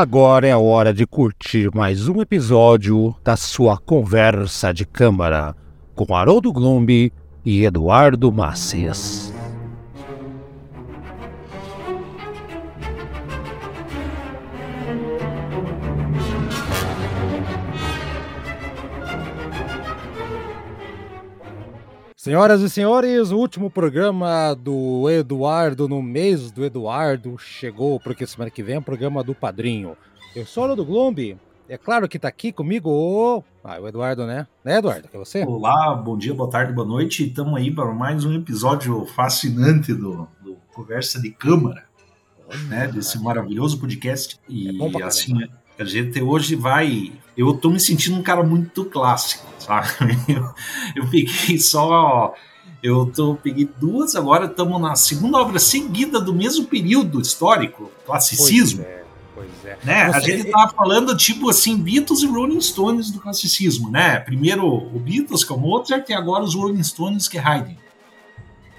Agora é a hora de curtir mais um episódio da sua conversa de câmara com Haroldo Glombi e Eduardo Macias. Senhoras e senhores, o último programa do Eduardo no mês do Eduardo chegou, porque semana que vem é o programa do Padrinho. Eu sou o do Glombi. É claro que tá aqui comigo o. Ah, o Eduardo, né? Né, Eduardo? Que é você? Olá, bom dia, boa tarde, boa noite. Estamos aí para mais um episódio fascinante do, do Conversa de Câmara, né? Desse maravilhoso podcast. E É bom pra assim, caramba. A gente hoje vai. Eu tô me sentindo um cara muito clássico, sabe? Eu, eu peguei só. Eu tô, peguei duas, agora estamos na segunda obra seguida do mesmo período histórico, classicismo. Pois é, pois é. Né? A gente tava falando, tipo assim, Beatles e Rolling Stones do classicismo, né? Primeiro o Beatles, que é o Mozart, e agora os Rolling Stones, que é Haydn.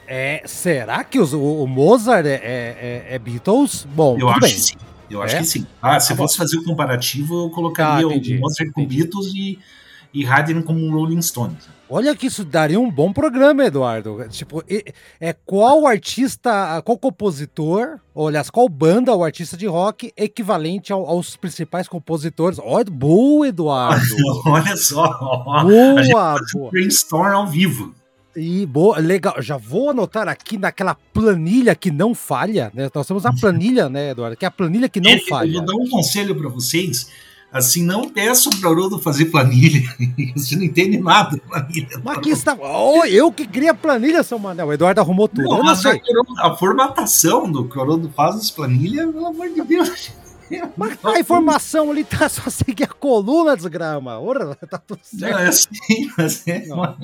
É, será que os- o, o Mozart é, é- é Beatles? Bom, Eu tudo acho bem. que sim. Eu acho É? que sim. Ah, se Tá eu fosse fazer o comparativo, eu colocaria Tá, entendi, o Mozart com. Beatles e, e Haydn como um Rolling Stones. Olha que isso daria um bom programa, Eduardo. Tipo, é qual artista, qual compositor, ou aliás, qual banda ou artista de rock equivalente ao- aos principais compositores? Olha, boa, Eduardo. Olha só, boa, faz um boa. brainstorm ao vivo. E boa, legal. Já vou anotar aqui naquela planilha que não falha, né? Nós temos a planilha, né, Eduardo? Que é a planilha que não Eu falha. vou dar um conselho para vocês. Assim, não peçam para o Haroldo fazer planilha. Você não entende nada planilha. Mas aqui está. Oh, eu que cria planilha, seu Manel. O Eduardo arrumou tudo. Não, eu não a, sei. a formatação do que o Haroldo faz nas planilhas, pelo amor de Deus. Mas a informação ali tá só seguir a coluna, desgrama. Ora, tá tudo Não, certo. é assim, mas é Não.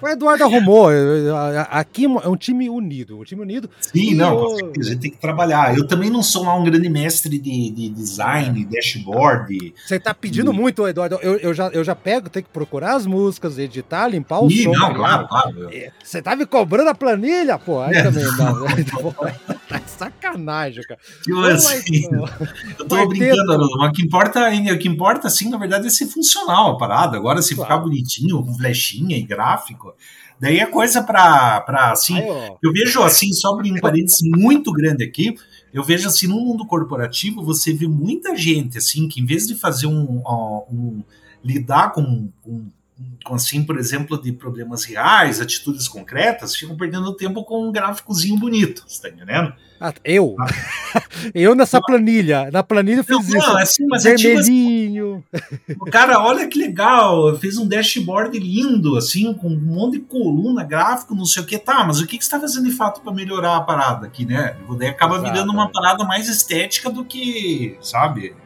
O Eduardo arrumou. Eu- eu- Aqui é um time unido. Um time unido. Sim, não, certeza, a gente tem que trabalhar. Eu também não sou lá um grande mestre de, de design, dashboard. Você tá pedindo Sim. muito, Eduardo. Eu, eu já, eu já pego, tenho que procurar as músicas, editar, limpar o Sim, som. não, claro, claro. É, Você tá me cobrando a planilha, pô. Aí É. também não. tá sacanagem, cara. Assim, eu tô Vai ter- brincando, mas o que importa, o que importa, assim, na verdade, é ser funcional a parada. Agora, se Claro. ficar bonitinho, com flechinha e gráfico, daí é coisa pra, pra assim, Aí, Eu vejo assim, só um parênteses muito grande aqui, eu vejo assim, no mundo corporativo, você vê muita gente, assim, que em vez de fazer um, um- lidar com, com, assim, por exemplo, de problemas reais, atitudes concretas, ficam perdendo tempo com um gráficozinho bonito, você tá entendendo? ah, eu? eu nessa planilha. Na planilha eu Não, fiz isso. não, é assim, mas é tipo assim, Vermelhinho. o cara, olha que legal, fez um dashboard lindo, assim, com um monte de coluna, gráfico, não sei o que, tá, mas o que, que você tá fazendo de fato para melhorar a parada aqui, né? Daí acaba Exato, virando uma é. parada mais estética do que, sabe?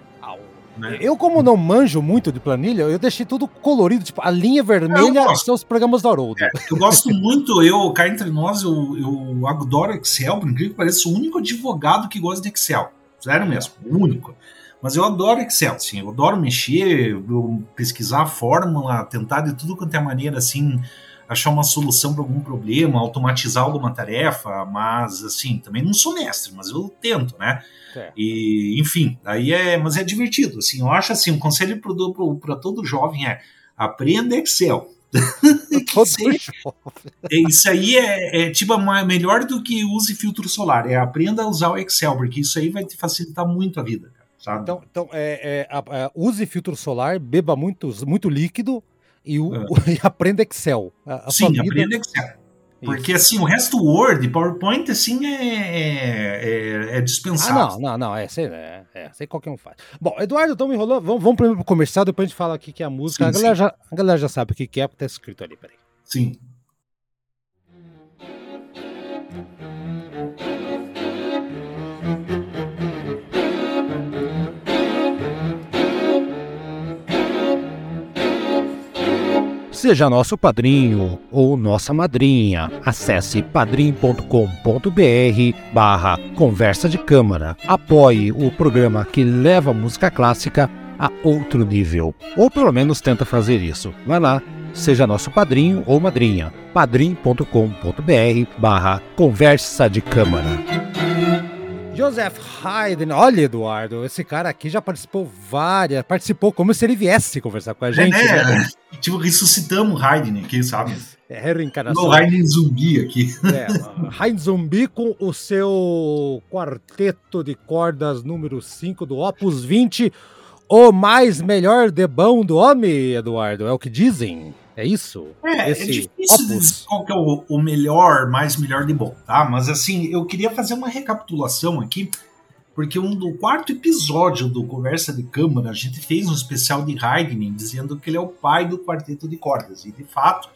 Né? Eu, como não manjo muito de planilha, eu deixei tudo colorido, tipo, a linha vermelha são os programas do Haroldo. É, eu gosto muito, eu, cá entre nós, eu, eu adoro Excel, por incrível que pareça, sou o único advogado que gosta de Excel. Sério mesmo, o único. Mas eu adoro Excel, assim, eu adoro mexer, eu pesquisar a fórmula, tentar de tudo quanto é maneira, assim, achar uma solução para algum problema, automatizar alguma tarefa, mas, assim, também não sou mestre, mas eu tento, né? Certo. E, enfim, aí é, mas é divertido, assim, eu acho assim, um conselho para todo jovem é aprenda Excel. Todo Sim. É, Isso aí é, é, tipo ma- melhor do que use filtro solar. É aprenda a usar o Excel, porque isso aí vai te facilitar muito a vida, cara, sabe? Então, então é, é, a- a- use filtro solar, beba muito, muito líquido e, o- É. e aprenda Excel. A, a Sim, aprenda Excel. Porque assim, o resto Word, PowerPoint, assim, é, é, é, é Ah, dispensável. não, não, não, é, sei, é, é, sei qualquer um faz. Bom, Eduardo, estamos enrolando. Vamos, vamos primeiro pro comercial, depois a gente fala o que é a música. Sim, a, galera já, a galera já sabe o que que é, porque tá escrito ali, peraí. Sim. Seja nosso padrinho ou nossa madrinha. Acesse padrim.com.br barra conversa de câmara. Apoie o programa que leva a música clássica a outro nível. Ou pelo menos tenta fazer isso. Vai lá, seja nosso padrinho ou madrinha. padrim.com.br barra conversa de câmara. Joseph Haydn, olha Eduardo, esse cara aqui já participou várias, participou como se ele viesse conversar com a gente. É, né? né? Tipo, ressuscitamos Haydn aqui, sabe? É, reencarnação. O Haydn zumbi aqui. É, Haydn zumbi com o seu quarteto de cordas número 5 do Opus 20, o mais melhor de bom do homem, Eduardo, é o que dizem. É isso? É, é Esse é difícil dizer qual que é o, o, melhor, mais melhor de bom, tá? Mas assim, eu queria fazer uma recapitulação aqui, porque um do quarto episódio do Conversa de Câmara, a gente fez um especial de Haydn dizendo que ele é o pai do quarteto de cordas. E de fato,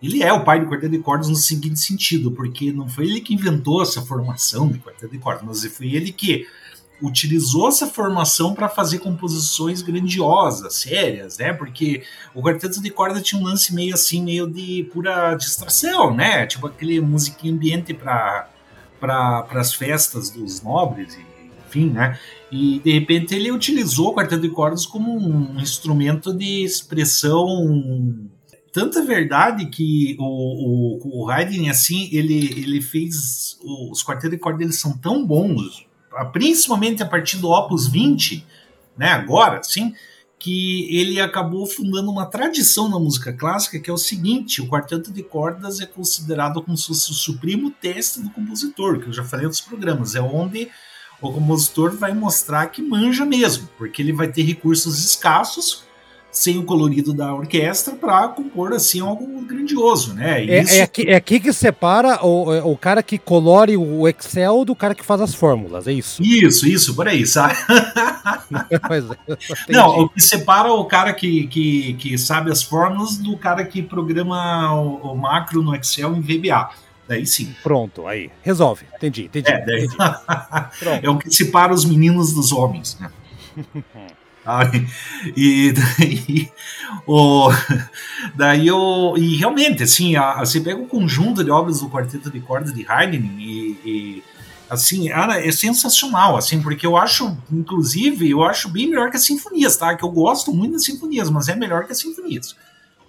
ele é o pai do quarteto de cordas no seguinte sentido, porque não foi ele que inventou essa formação de quarteto de cordas, mas foi ele que utilizou essa formação para fazer composições grandiosas, sérias, né? Porque o quarteto de corda tinha um lance meio assim, meio de pura distração, né? Tipo aquele musiquinha ambiente para para as festas dos nobres, enfim, né? E de repente ele utilizou o quarteto de cordas como um instrumento de expressão tanta verdade que o, o, o Haydn, assim, ele, ele fez. Os quartetos de corda eles são tão bons, principalmente a partir do Opus 20, né, agora, sim, que ele acabou fundando uma tradição na música clássica que é o seguinte: o quarteto de cordas é considerado como se fosse o supremo teste do compositor, que eu já falei outros programas, é onde o compositor vai mostrar que manja mesmo, porque ele vai ter recursos escassos sem o colorido da orquestra para compor assim algo grandioso, né? É, Isso... é, aqui, é aqui que separa o, o cara que colore o Excel do cara que faz as fórmulas, é isso? Isso, isso, por aí, sabe? É, Não, o que separa o cara que, que, que sabe as fórmulas do cara que programa o, o macro no Excel em VBA. Daí sim. Pronto, aí. Resolve. Entendi, entendi. É, daí... entendi. é o que separa os meninos dos homens, né? E daí, o, daí o, e realmente, assim, a, você pega o conjunto de obras do quarteto de cordas de Haydn e, e assim, é sensacional, assim, porque eu acho, inclusive, eu acho bem melhor que as sinfonias, tá? Que eu gosto muito das sinfonias, mas é melhor que as sinfonias,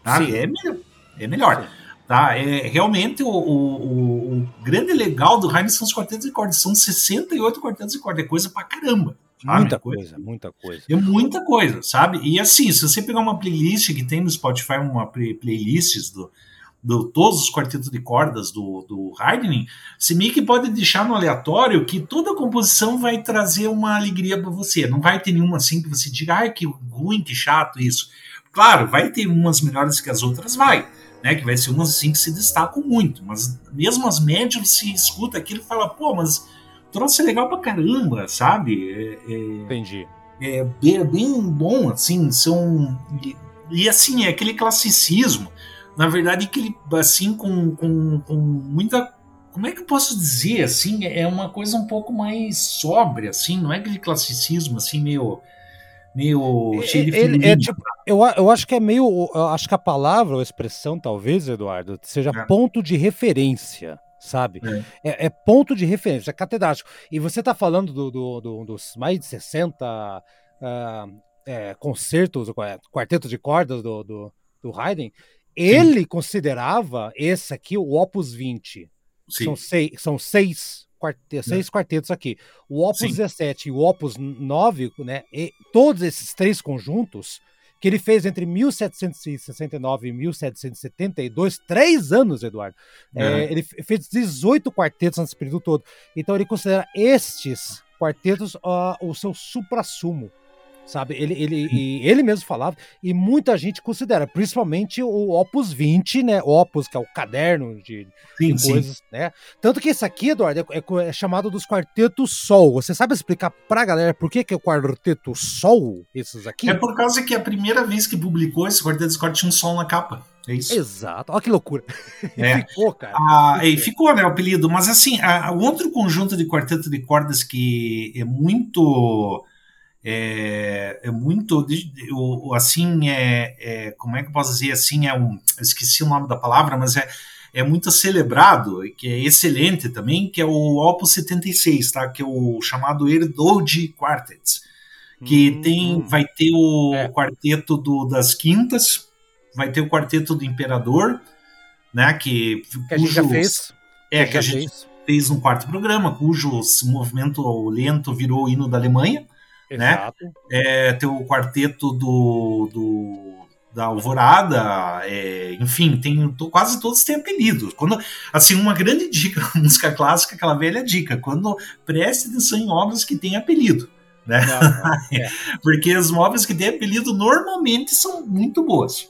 tá? É melhor, é melhor. Tá, é, realmente o, o, o, grande legal do Haydn são os quartetos de cordas, são 68 quartetos de cordas, é coisa pra caramba. Sabe? Muita coisa, muita coisa. É muita coisa, sabe? E assim, se você pegar uma playlist que tem no Spotify, uma play playlists do, do todos os quartetos de cordas do, do Haydn, você meio que pode deixar no aleatório que toda composição vai trazer uma alegria para você. Não vai ter nenhuma assim que você diga, ai, que ruim, que chato isso. Claro, vai ter umas melhores que as outras, vai. Né, que vai ser umas assim que se destacam muito, mas mesmo as médias você escuta aquilo e fala, pô, mas troço é legal pra caramba, sabe? É, é, Entendi. É, é, bem bom, assim, são. E, e, assim, é aquele classicismo, na verdade, aquele, assim, com, com, com muita. Como é que eu posso dizer, assim, é uma coisa um pouco mais sóbria, assim, não é aquele classicismo, assim, meio meio cheio de ele, é, tipo, eu, eu acho que é meio. acho que a palavra ou a expressão, talvez, Eduardo, seja é. ponto de referência sabe? É. É, é. ponto de referência, é catedrático. E você está falando do, do, do, dos mais de 60 uh, é, concertos, quartetos de cordas do, do, do Haydn. Ele Sim. considerava esse aqui o Opus 20. Sim. São seis, são seis, quartetos, seis é. quartetos aqui. O Opus Sim. 17 e o Opus 9, né? E todos esses três conjuntos que ele fez entre 1769 e 1772, três anos, Eduardo. É. É, ele fez 18 quartetos nesse período todo. Então ele considera estes quartetos uh, o seu supra-sumo sabe? Ele, ele, ele mesmo falava, e muita gente considera, principalmente o Opus 20, né? Opus, que é o caderno de, sim, de coisas, sim. né? Tanto que esse aqui, Eduardo, é, é, é, chamado dos quartetos Sol. Você sabe explicar pra galera por que, que é o quarteto Sol, esses aqui? É por causa que a primeira vez que publicou esse quarteto Sol tinha um sol na capa. É isso. Exato. Olha que loucura. É. ficou, cara. Ah, e ficou, né, o apelido. Mas assim, o outro conjunto de quarteto de cordas que é muito é, é muito assim é, é, como é que eu posso dizer assim é um esqueci o nome da palavra mas é é muito celebrado que é excelente também que é o Opus 76 tá que é o chamado Erdoldi Quartet que hum, tem hum. vai ter o é. quarteto do, das quintas vai ter o quarteto do Imperador né que, que a gente já fez é que, que a gente fez fez um quarto programa, cujo movimento lento virou o hino da Alemanha. Né? Exato. Né? É, tem o quarteto do, do da Alvorada, é, enfim, tem quase todos têm apelido. Quando, assim, uma grande dica na música clássica, aquela velha dica, quando preste atenção em obras que têm apelido. Né? Não, não, é. Porque as obras que têm apelido normalmente são muito boas.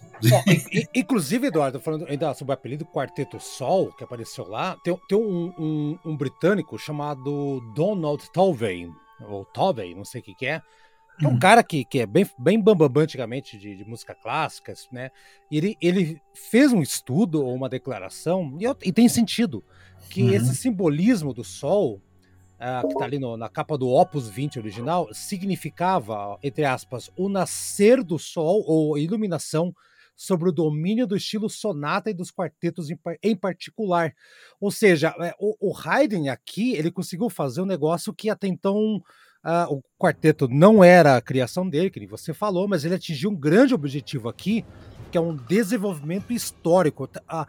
inclusive, Eduardo, falando ainda sobre o apelido Quarteto Sol, que apareceu lá, tem, tem um, um, um, britânico chamado Donald Tovey, ou Tovey, não sei o que, que é, é um hum. cara que, que é bem, bem bambambam antigamente de, de, música clássica, né? E ele, ele fez um estudo ou uma declaração, e, e tem sentido, que uhum. esse simbolismo do sol, uh, que está ali no, na capa do Opus 20 original, significava, entre aspas, o nascer do sol ou iluminação sobre o domínio do estilo sonata e dos quartetos em, em particular. Ou seja, é, o, o Haydn aqui, ele conseguiu fazer um negócio que até então Uh, o quarteto não era a criação dele, que você falou, mas ele atingiu um grande objetivo aqui, que é um desenvolvimento histórico. Uh,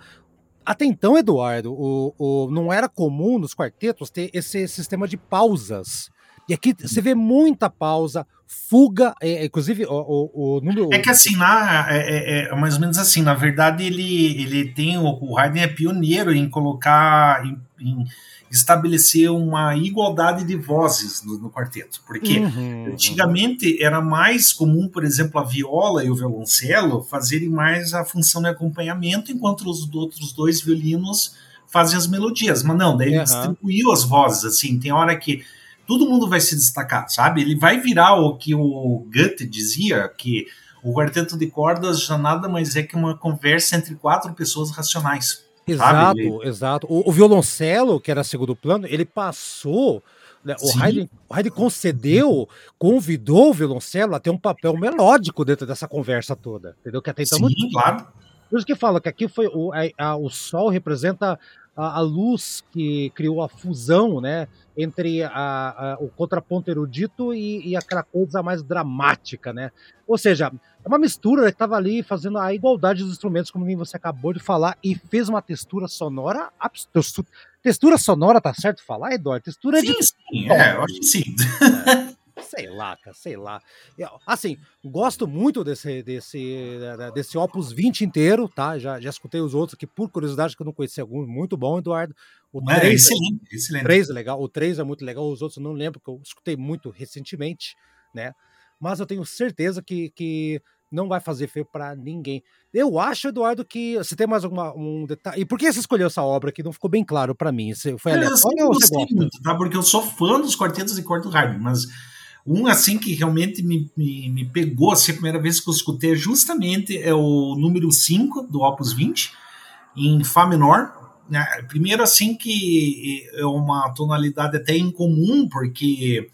até então, Eduardo, o, o, não era comum nos quartetos ter esse sistema de pausas. E aqui você vê muita pausa, fuga, é, inclusive o, o, o, número. É que assim, na, é, é, é, mais ou menos assim, na verdade, ele, ele tem. O, o Haydn é pioneiro em colocar. Em, em estabelecer uma igualdade de vozes no, no quarteto. Porque uhum, antigamente era mais comum, por exemplo, a viola e o violoncelo fazerem mais a função de acompanhamento, enquanto os outros dois violinos fazem as melodias. Mas não, daí ele uhum. distribuiu as vozes, assim, tem hora que todo mundo vai se destacar, sabe? Ele vai virar o que o Goethe dizia, que o quarteto de cordas já nada mais é que uma conversa entre quatro pessoas racionais. Exato, sabe? exato. O, o, violoncelo, que era segundo plano, ele passou. Né, o, Haydn, o Haydn concedeu, convidou o violoncelo a ter um papel melódico dentro dessa conversa toda. Entendeu? Que até então Sim, não... claro. Por isso que fala que aqui foi o, a, a, o sol representa a, a, luz que criou a fusão, né, entre a, o contraponto erudito e, e, aquela coisa mais dramática, né? Ou seja, é uma mistura, ele estava ali fazendo a igualdade dos instrumentos, como você acabou de falar, e fez uma textura sonora. Textura sonora, tá certo falar, Eduardo? Textura sim, de. Sim, é, eu acho que sim. É, sei lá, cara, sei lá. Assim, gosto muito desse, desse, desse Opus 20 inteiro, tá? Já, já escutei os outros aqui, por curiosidade, que eu não conhecia algum. Muito bom, Eduardo. O 3 é, excelente, excelente. 3 é legal, o 3 é muito legal, os outros eu não lembro, porque eu escutei muito recentemente, né? mas eu tenho certeza que, que não vai fazer feio para ninguém. Eu acho, Eduardo, que você tem mais alguma um detalhe. E por que você escolheu essa obra que não ficou bem claro para mim? Você foi aleatório eu ou você gosta? Muito, tá? Porque eu sou fã dos quartetos de corte Haydn, mas um assim que realmente me, me, me, pegou assim, a primeira vez que eu escutei justamente é o número 5 do Opus 20 em Fá menor. Né? Primeiro assim que é uma tonalidade até incomum, porque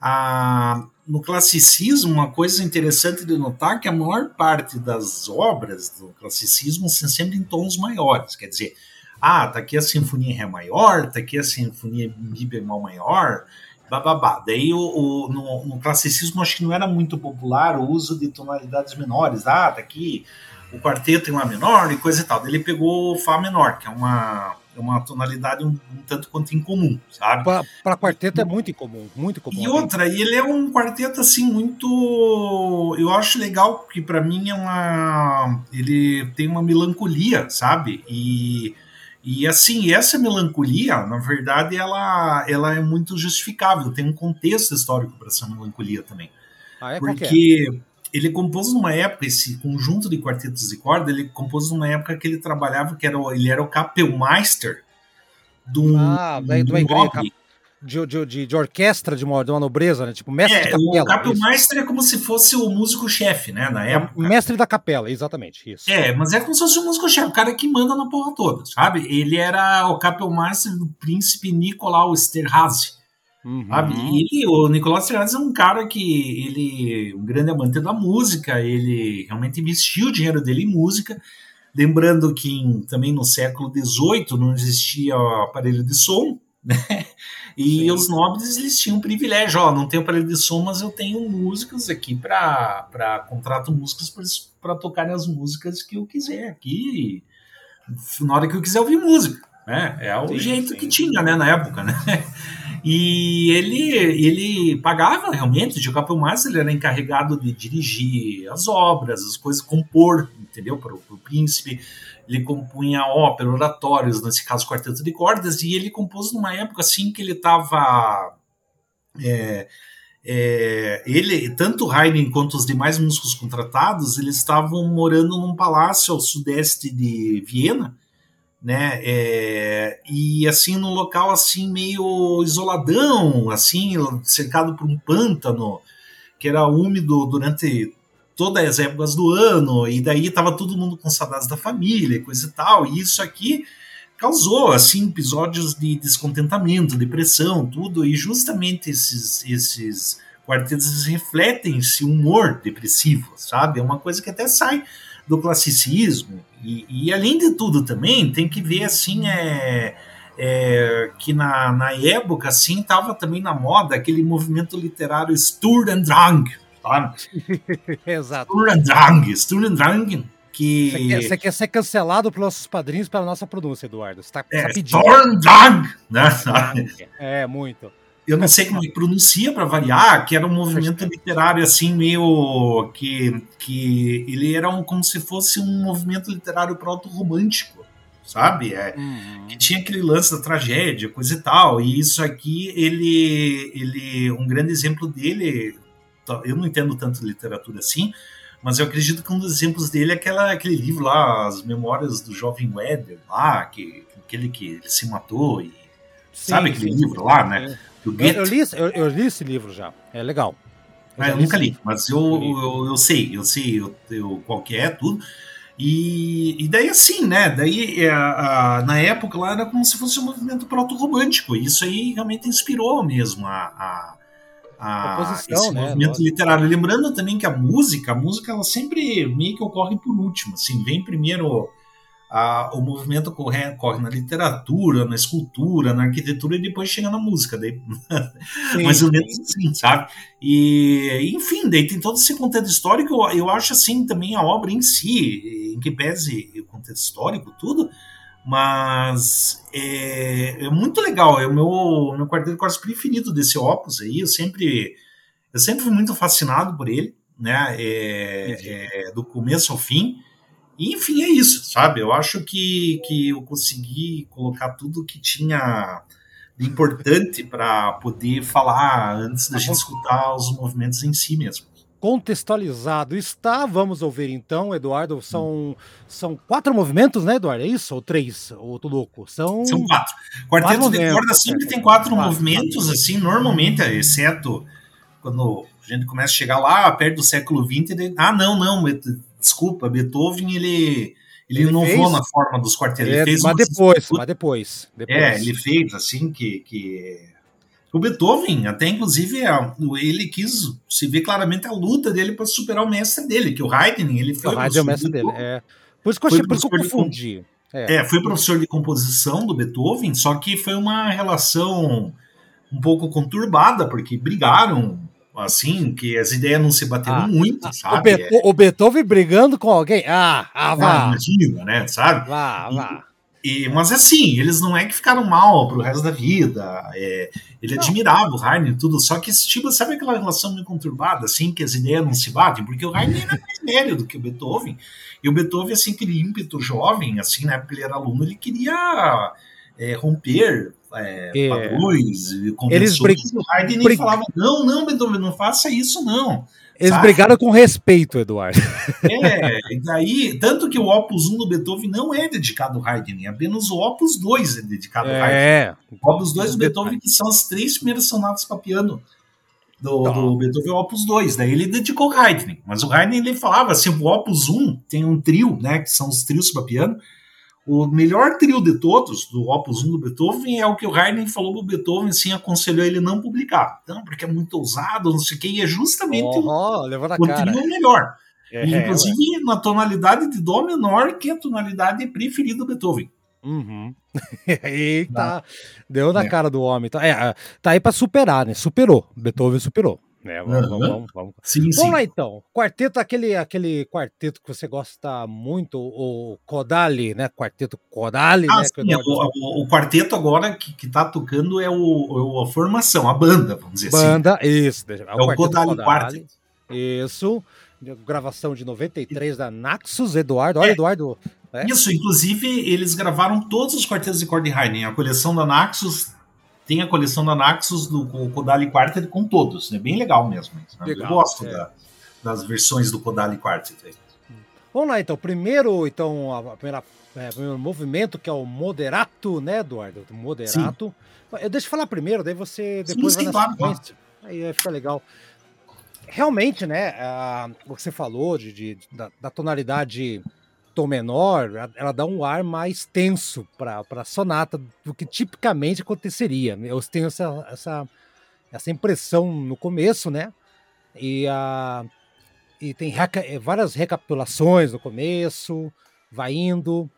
a no classicismo, uma coisa interessante de notar é que a maior parte das obras do classicismo são sempre em tons maiores. Quer dizer, ah, tá aqui a sinfonia em Ré maior, tá aqui a sinfonia em Mi bemol maior, bababá. Daí o, o no, no, classicismo acho que não era muito popular o uso de tonalidades menores. Ah, tá aqui o quarteto em Lá menor e coisa e tal. Daí ele pegou o Fá menor, que é uma é uma tonalidade um, um tanto quanto incomum, sabe? Para quarteto é muito incomum, muito incomum. E outra, e ele é um quarteto assim muito, eu acho legal que para mim é uma, ele tem uma melancolia, sabe? E e assim, essa melancolia, na verdade, ela, ela é muito justificável, tem um contexto histórico para essa melancolia também. Ah, é? Porque ele compôs numa época, esse conjunto de quartetos de corda, ele compôs numa época que ele trabalhava, que era, ele era o Kapellmeister do ah, daí, do de, de, de, de, orquestra de uma, de uma nobreza, né? Tipo, mestre é, de capela. O Kapellmeister é como se fosse o músico-chefe, né? Na é época. Mestre da capela, exatamente, isso. É, mas é como se fosse o músico-chefe, o cara que manda na porra toda, sabe? Ele era o Kapellmeister do príncipe Nicolau Esterhazy. Uhum. E o Nicolau Serrades é um cara que ele um grande amante da música, ele realmente investiu o dinheiro dele em música. Lembrando que em, também no século XVIII não existia aparelho de som, né? E Sim. os nobres eles tinham privilégio, ó, não tenho aparelho de som, mas eu tenho músicos aqui para contrato músicos para tocar as músicas que eu quiser aqui, na hora que eu quiser ouvir música. É, é o sim, jeito sim. que tinha, né, na época, né? E ele, ele pagava realmente, de capelmaster, ele era encarregado de dirigir as obras, as coisas, compor, entendeu? Para o príncipe. Ele compunha ópera, oratórios, nesse caso quarteto de cordas, e ele compôs numa época assim que ele estava. É, é, ele, tanto Haydn quanto os demais músicos contratados, eles estavam morando num palácio ao sudeste de Viena, né? É, e assim num local assim meio isoladão, assim cercado por um pântano que era úmido durante todas as épocas do ano e daí tava todo mundo com saudades da família, coisa e tal. E isso aqui causou assim episódios de descontentamento, depressão, tudo. E justamente esses esses quartetos refletem esse humor depressivo, sabe? É uma coisa que até sai do classicismo. E, e, além de tudo também, tem que ver assim, é, é, que na, na época assim estava também na moda aquele movimento literário Sturm und Drang, sabe? Exato. Und Drang, que... Você quer, você quer, ser cancelado pelos nossos padrinhos pela nossa pronúncia, Eduardo. Você tá, é, tá pedindo. Né? É, muito eu não sei como é pronuncia para variar, que era um movimento literário assim meio que que ele era um, como se fosse um movimento literário proto-romântico, sabe? É, uhum. Que tinha aquele lance da tragédia, coisa e tal. E isso aqui ele ele um grande exemplo dele, eu não entendo tanto literatura assim, mas eu acredito que um dos exemplos dele é aquela, aquele livro lá, As Memórias do Jovem Weber, lá, que, aquele que ele se matou, e, sim, sabe aquele sim, livro lá, né? Eu, eu, li, eu, eu, li esse livro já. É legal. Eu, ah, nunca li, mas eu, eu, sei, eu sei eu, eu, qual que é tudo. E, e daí assim, né? Daí é, a, na época lá era como se fosse um movimento proto-romântico. Isso aí realmente inspirou mesmo a, a, a esse né? movimento Nossa. literário. Lembrando também que a música, a música ela sempre meio que ocorre por último. Assim, vem primeiro a, o movimento corre, corre na literatura, na escultura, na arquitetura e depois chega na música, daí, sim, mais ou menos assim, sabe? E, enfim, daí tem todo esse contexto histórico, eu, eu acho assim também a obra em si, em que pese o contexto histórico, tudo, mas é, é muito legal, é o meu, meu quarteto de cordas preferido desse opus aí, eu sempre, eu sempre fui muito fascinado por ele, né, é, é, do começo ao fim, enfim, é isso, sabe? Eu acho que, que eu consegui colocar tudo que tinha de importante para poder falar antes da gente escutar os movimentos em si mesmo. Contextualizado está, vamos ouvir então, Eduardo. São, são quatro movimentos, né, Eduardo? É isso? Ou três? Ou tô louco? São, são quatro. Quarteto quatro de corda sempre tem quatro, quatro movimentos, quatro. assim, normalmente, exceto quando a gente começa a chegar lá perto do século XX. Ele, ah, não, não, desculpa, Beethoven ele ele, ele inovou fez, na forma dos quartetos. É, fez mas, depois, mas depois, depois. É, ele fez assim que, que o Beethoven, até inclusive, é, ele quis se ver claramente a luta dele para superar o mestre dele, que o Haydn, ele foi o Haydn é o mestre dele, é. Por isso que eu, achei, por isso que eu confundi. É. é, foi professor de composição do Beethoven, só que foi uma relação um pouco conturbada, porque brigaram assim, que as ideias não se bateram ah, muito, ah, sabe? O, Beto, é. o, Beethoven brigando com alguém? Ah, ah vá. Ah, imagina, né, sabe? Vá, vá. E, mas assim, eles não é que ficaram mal pro resto da vida. É, ele não. admirava o Haydn e tudo, só que esse tipo, sabe aquela relação meio conturbada, assim, que as ideias não se batem? Porque o Haydn era mais velho do que o Beethoven. E o Beethoven, assim, aquele ímpeto jovem, assim, na época que ele era aluno, ele queria é, romper é, é, padrões, eles brig... o Haydn brig... falava, não, não, Beethoven, não faça isso, não. Eles sabe? brigaram com respeito, Eduardo. É, e daí, tanto que o Opus 1 do Beethoven não é dedicado ao Haydn, apenas o Opus 2 é dedicado ao é. Haydn. O Opus 2 do Beethoven, que são as três primeiras sonatas para piano do, tá. do Beethoven, o Opus 2. Daí ele dedicou ao Haydn, mas o Haydn ele falava assim: o Opus 1 tem um trio, né, que são os trios para piano o melhor trio de todos, do Opus 1 do Beethoven, é o que o Haydn falou pro Beethoven, assim, aconselhou ele não publicar. Então, porque é muito ousado, não sei o e é justamente oh, o, o trio melhor. É, Inclusive é, na tonalidade de Dó menor, que é a tonalidade preferida do Beethoven. Uhum. Eita, deu na é. cara do homem. Tá, é, tá aí para superar, né? Superou. Beethoven superou. Né? Vamos, uhum. vamos, vamos. Sim, vamos sim. lá então. Quarteto, aquele, aquele quarteto que você gosta muito, o Kodali, né? Quarteto Kodali, ah, né? Sim, é o, o, quarteto agora que, que tá tocando é o, a formação, a banda, vamos dizer banda, assim. Banda, isso. É, é o, Kodali Quartet. Isso. Gravação de 93 da Naxos, Eduardo. Olha, é. Eduardo. É. Isso, inclusive, eles gravaram todos os quartetos de Cord Haydn. A coleção da Naxos tem a coleção da Naxos do Kodali Quartet com todos, é né? bem legal mesmo. Né? Legal, Eu gosto é. da, das versões do Kodali Quartet. Vamos lá então, primeiro então a primeira é, primeiro movimento que é o moderato, né, Eduardo? Moderato. Sim. Eu deixa eu falar primeiro, daí você depois sim, vai sim, claro, Aí vai ficar legal. Realmente, né? o que você falou de, de da, da tonalidade tom menor, ela dá um ar mais tenso para a sonata do que tipicamente aconteceria. Eu tenho essa, essa, essa impressão no começo, né? E, a, e tem reca várias recapitulações no começo, vai indo.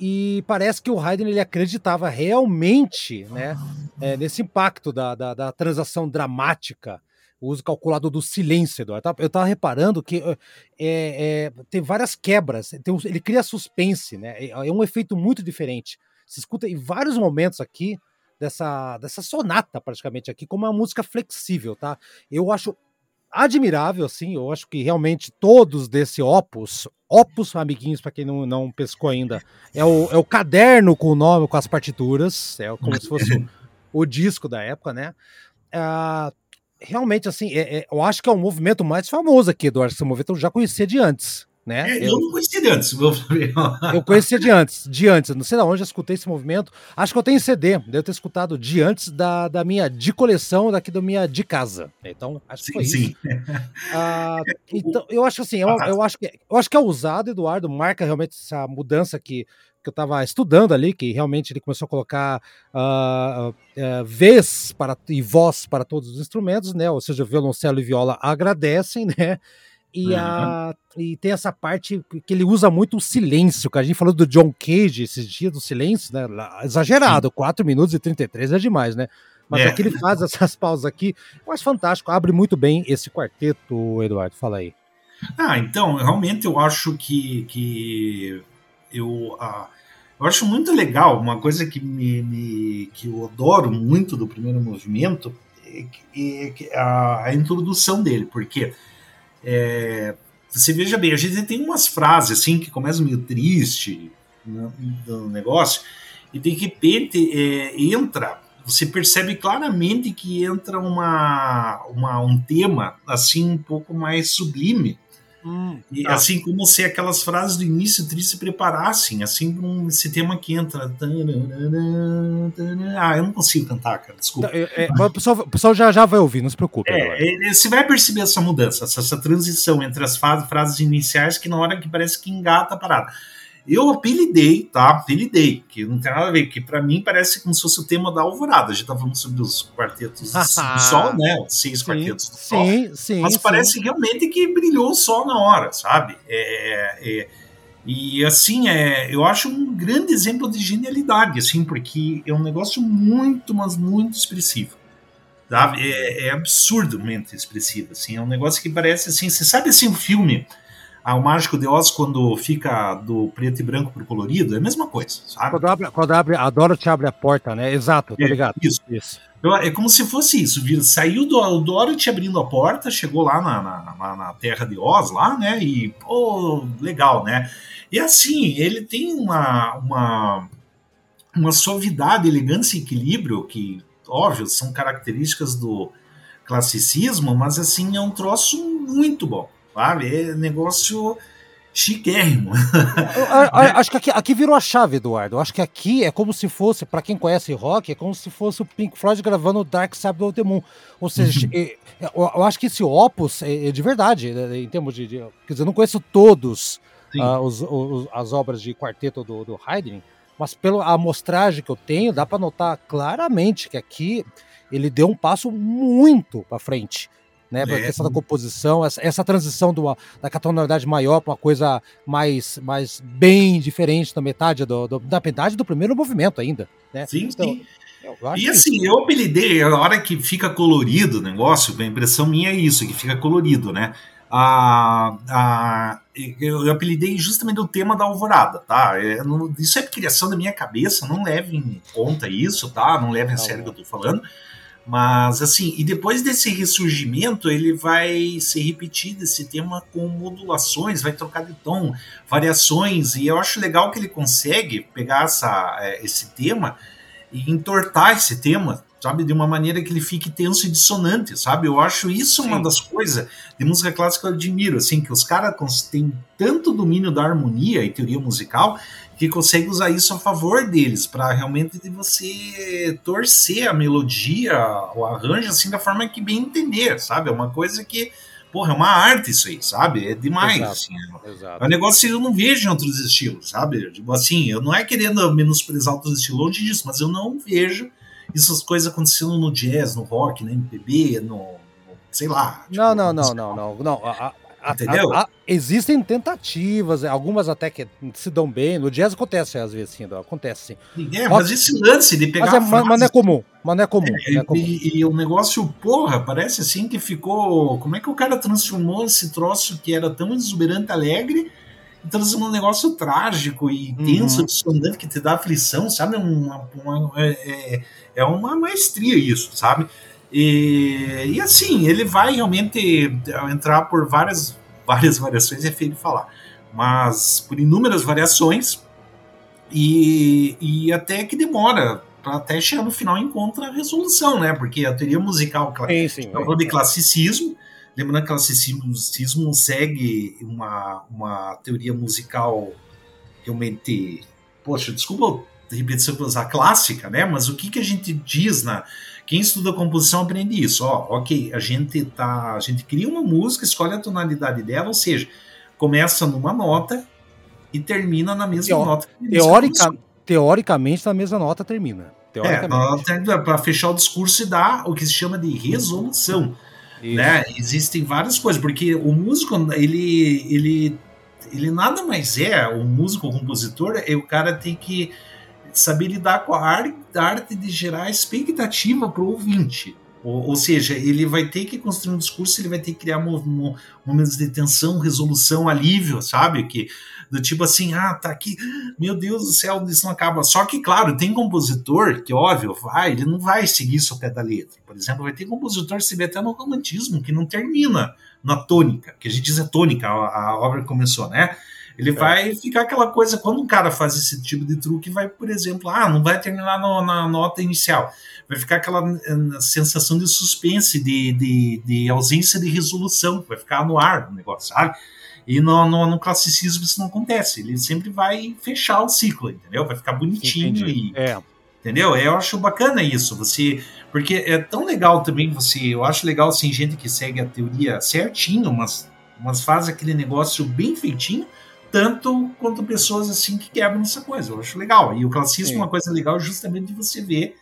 E parece que o Haydn ele acreditava realmente né, é, nesse impacto da, da, da transação dramática o uso calculado do silêncio, Eduardo. Eu estava reparando que é, é, tem várias quebras, tem um, ele cria suspense, né? É, é, um efeito muito diferente. Se escuta em vários momentos aqui dessa, dessa sonata, praticamente aqui, como uma música flexível, tá? Eu acho admirável, assim, eu acho que realmente todos desse opus, opus, amiguinhos, para quem não, não pescou ainda, é o, é o caderno com o nome, com as partituras, é como se fosse o, o disco da época, né? Uh, realmente, assim, é, é, eu acho que é o movimento mais famoso aqui, Eduardo. Esse movimento eu já conhecia de antes. Né? É, eu, eu, não conhecia de antes. eu conhecia de antes, de antes. Não sei de onde eu escutei esse movimento. Acho que eu tenho CD. Devo ter escutado de antes da, da minha de coleção, daqui da minha de casa. Então, acho que foi sim, isso. Sim. Ah, então, eu acho assim, eu, eu, acho que, eu acho que é usado, Eduardo, marca realmente essa mudança que que eu estava estudando ali, que realmente ele começou a colocar uh, uh, vez para, e voz para todos os instrumentos, né? Ou seja, violoncelo e viola agradecem, né? E, uhum. a, e tem essa parte que ele usa muito o silêncio, que a gente falou do John Cage esses dias do silêncio, né? Exagerado, Sim. 4 minutos e 33 é demais, né? Mas é. aqui ele faz essas pausas aqui, acho fantástico, abre muito bem esse quarteto, Eduardo, fala aí. Ah, então, realmente eu acho que, que eu, eu acho muito legal, uma coisa que, me, me, que eu adoro muito do primeiro movimento é, é, a, a, introdução dele, porque é, você veja bem, a gente tem umas frases assim que começam meio triste no, no negócio, e de repente é, entra, você percebe claramente que entra uma, uma, um tema assim um pouco mais sublime Hum, e, tá. Assim como se aquelas frases do início triste se preparassem, assim como esse tema que entra. Ah, eu não consigo cantar, cara, desculpa. É, é, o, pessoal, o pessoal já, já vai ouvir, não se preocupe. É, você vai perceber essa mudança, essa, essa transição entre as frases iniciais que na hora que parece que engata a parada. Eu apelidei, tá? Apelidei, que não tem nada a ver, que para mim parece como se fosse o tema da Alvorada. A gente tá falando sobre os quartetos do Sol, né? Os seis sim, quartetos do Sol. Sim, sim. Mas parece realmente que brilhou o Sol na hora, sabe? É, é, e assim, é, eu acho um grande exemplo de genialidade, assim, porque é um negócio muito, mas muito expressivo. É, é absurdamente expressivo, assim. É um negócio que parece assim. Você sabe assim, um filme ah, o Mágico de Oz, quando fica do preto e branco pro colorido, é a mesma coisa, sabe? Quando abre, quando abre a Dorothy abre a porta, né? Exato, tá é, ligado? Isso. isso. É como se fosse isso, viu? Saiu do Dorothy abrindo a porta, chegou lá na, na, na, terra de Oz, lá, né? E, pô, legal, né? E assim, ele tem uma, uma, uma suavidade, elegância e equilíbrio que, óbvio, são características do classicismo, mas assim, é um troço muito bom sabe? É negócio chiquérrimo. acho que aqui, aqui, virou a chave, Eduardo. Acho que aqui é como se fosse, para quem conhece rock, é como se fosse o Pink Floyd gravando Dark Side of the Moon. Ou seja, uhum. Eu, acho que esse opus é, é de verdade, né, em termos de, de, Quer dizer, eu não conheço todos uh, os, os, as obras de quarteto do, do Haydn, mas pela amostragem que eu tenho, dá para notar claramente que aqui ele deu um passo muito para frente né? É. A questão da composição, essa, essa transição do, da tonalidade maior para uma coisa mais, mais bem diferente da metade do, do, da metade do primeiro movimento ainda, né? Sim, então, sim. E assim, eu apelidei, a hora que fica colorido o negócio, a impressão minha é isso, que fica colorido, né? A, a, eu, apelidei justamente o tema da alvorada, tá? É, não, isso é criação da minha cabeça, não leve em conta isso, tá? Não leve a sério o que eu tô falando. Mas assim, e depois desse ressurgimento, ele vai ser repetido esse tema com modulações, vai trocar de tom, variações, e eu acho legal que ele consegue pegar essa, é, esse tema e entortar esse tema, sabe, de uma maneira que ele fique tenso e dissonante, sabe? Eu acho isso Sim. uma das coisas de música clássica que eu admiro, assim, que os caras têm tanto domínio da harmonia e teoria musical que consegue usar isso a favor deles, para realmente de você torcer a melodia, o arranjo, assim, da forma que bem entender, sabe? É uma coisa que, porra, é uma arte isso aí, sabe? É demais, exato, assim. É, exato. é um negócio que eu não vejo em outros estilos, sabe? Tipo assim, eu não é querendo menosprezar outros estilos, longe disso, mas eu não vejo essas coisas acontecendo no jazz, no rock, no MPB, no, no sei lá. Tipo, não, não, não, não, não, não. A, Entendeu? A, a, existem tentativas, algumas até que se dão bem. No jazz acontece às vezes, sim, acontece sim. É, mas esse lance de pegar. Mas, é, mas não é comum. Mas não é comum. É, não é comum. E, e, o negócio, porra, parece assim que ficou. Como é que o cara transformou esse troço que era tão exuberante, alegre, e transformou um negócio trágico e tenso, uhum. que te dá aflição, sabe? Uma, uma, é, é, é uma maestria isso, sabe? E, e assim, ele vai realmente entrar por várias, várias variações, é feio de falar, mas por inúmeras variações, e, e até que demora até chegar no final encontra a resolução, né? Porque a teoria musical sim, sim, falou de classicismo, lembrando que o classicismo segue uma, uma teoria musical realmente, poxa, desculpa repetição usar clássica, né? Mas o que, que a gente diz na quem estuda composição aprende isso. Ó, ok, a gente tá, a gente cria uma música, escolhe a tonalidade dela, ou seja, começa numa nota e termina na mesma nota. Teórica, teoricamente, na mesma nota termina. É, para fechar o discurso e dar o que se chama de resolução. Né? Existem várias coisas, porque o músico, ele, ele, ele nada mais é, o músico, o compositor, é o cara tem que saber lidar com a arte, a de gerar expectativa para o ouvinte. Ou, ou, seja, ele vai ter que construir um discurso, ele vai ter que criar momentos de tensão, resolução, alívio, sabe? Que do tipo assim, ah, tá aqui, meu Deus do céu, isso não acaba. Só que, claro, tem compositor que, óbvio, vai, ele não vai seguir isso ao pé da letra. Por exemplo, vai ter compositor, se vê até no romantismo, que não termina na tônica, que a gente diz é tônica, a, a obra começou, né? Ele é. vai ficar aquela coisa, quando um cara faz esse tipo de truque, vai, por exemplo, ah, não vai terminar no, na nota inicial. Vai ficar aquela uh, sensação de suspense, de, de, de, ausência de resolução, vai ficar no ar o negócio, sabe? E no, no, no, classicismo isso não acontece. Ele sempre vai fechar o ciclo, entendeu? Vai ficar bonitinho Entendi. e. É. Entendeu? Eu acho bacana isso, você. Porque é tão legal também você. Eu acho legal assim, gente que segue a teoria certinho, mas, mas faz aquele negócio bem feitinho tanto quanto pessoas assim que quebram essa coisa. Eu acho legal. E o classismo, é uma coisa legal justamente de você ver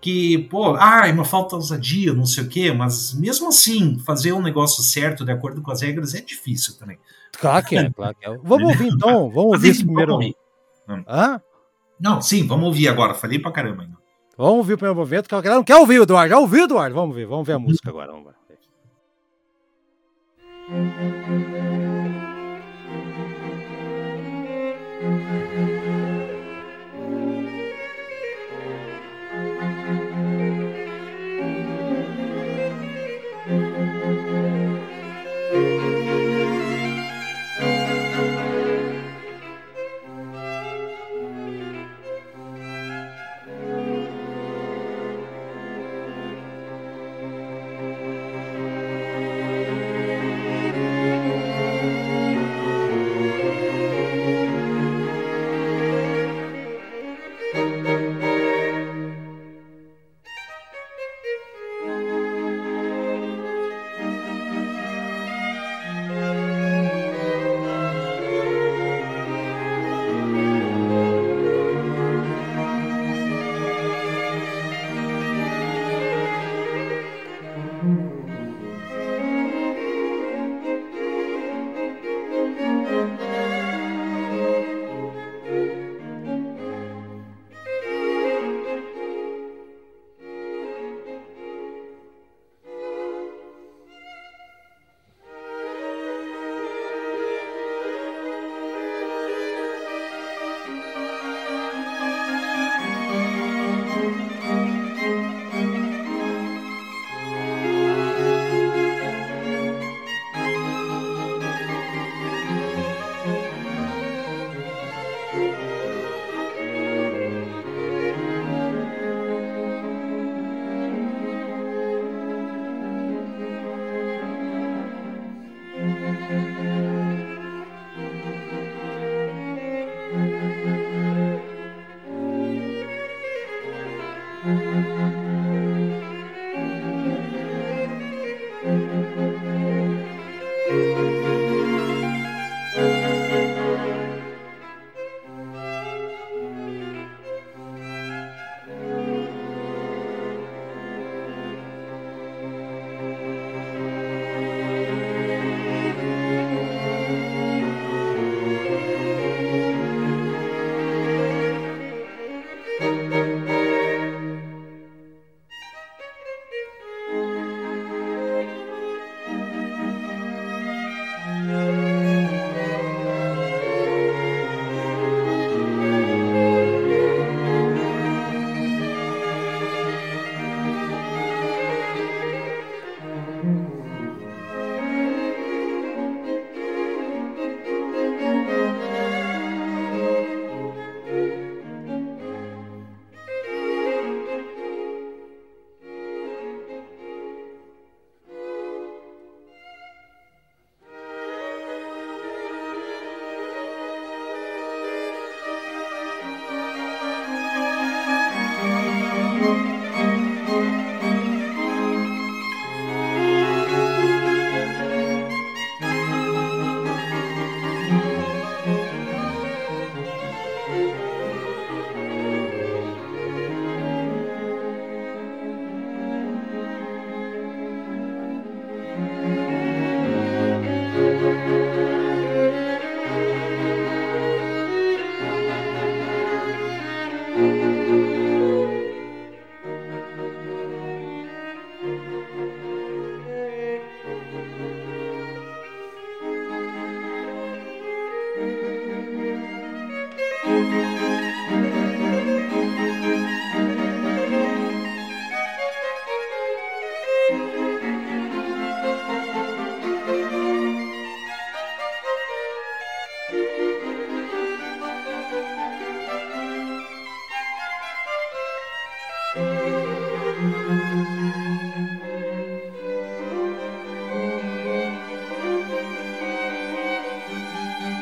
que, pô, ah, é uma falta de ousadia, não sei o quê, mas mesmo assim, fazer um negócio certo de acordo com as regras é difícil também. Claro que é, claro que é. Vamos ouvir então, vamos ouvir esse primeiro. Ouvir. Hã? Não, sim, vamos ouvir agora. Falei pra caramba ainda. Vamos ouvir o primeiro movimento. Não quer ouvir, Eduardo? Já ouviu, Eduardo? Vamos ver, vamos ver a música agora. Vamos ver.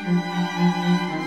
Música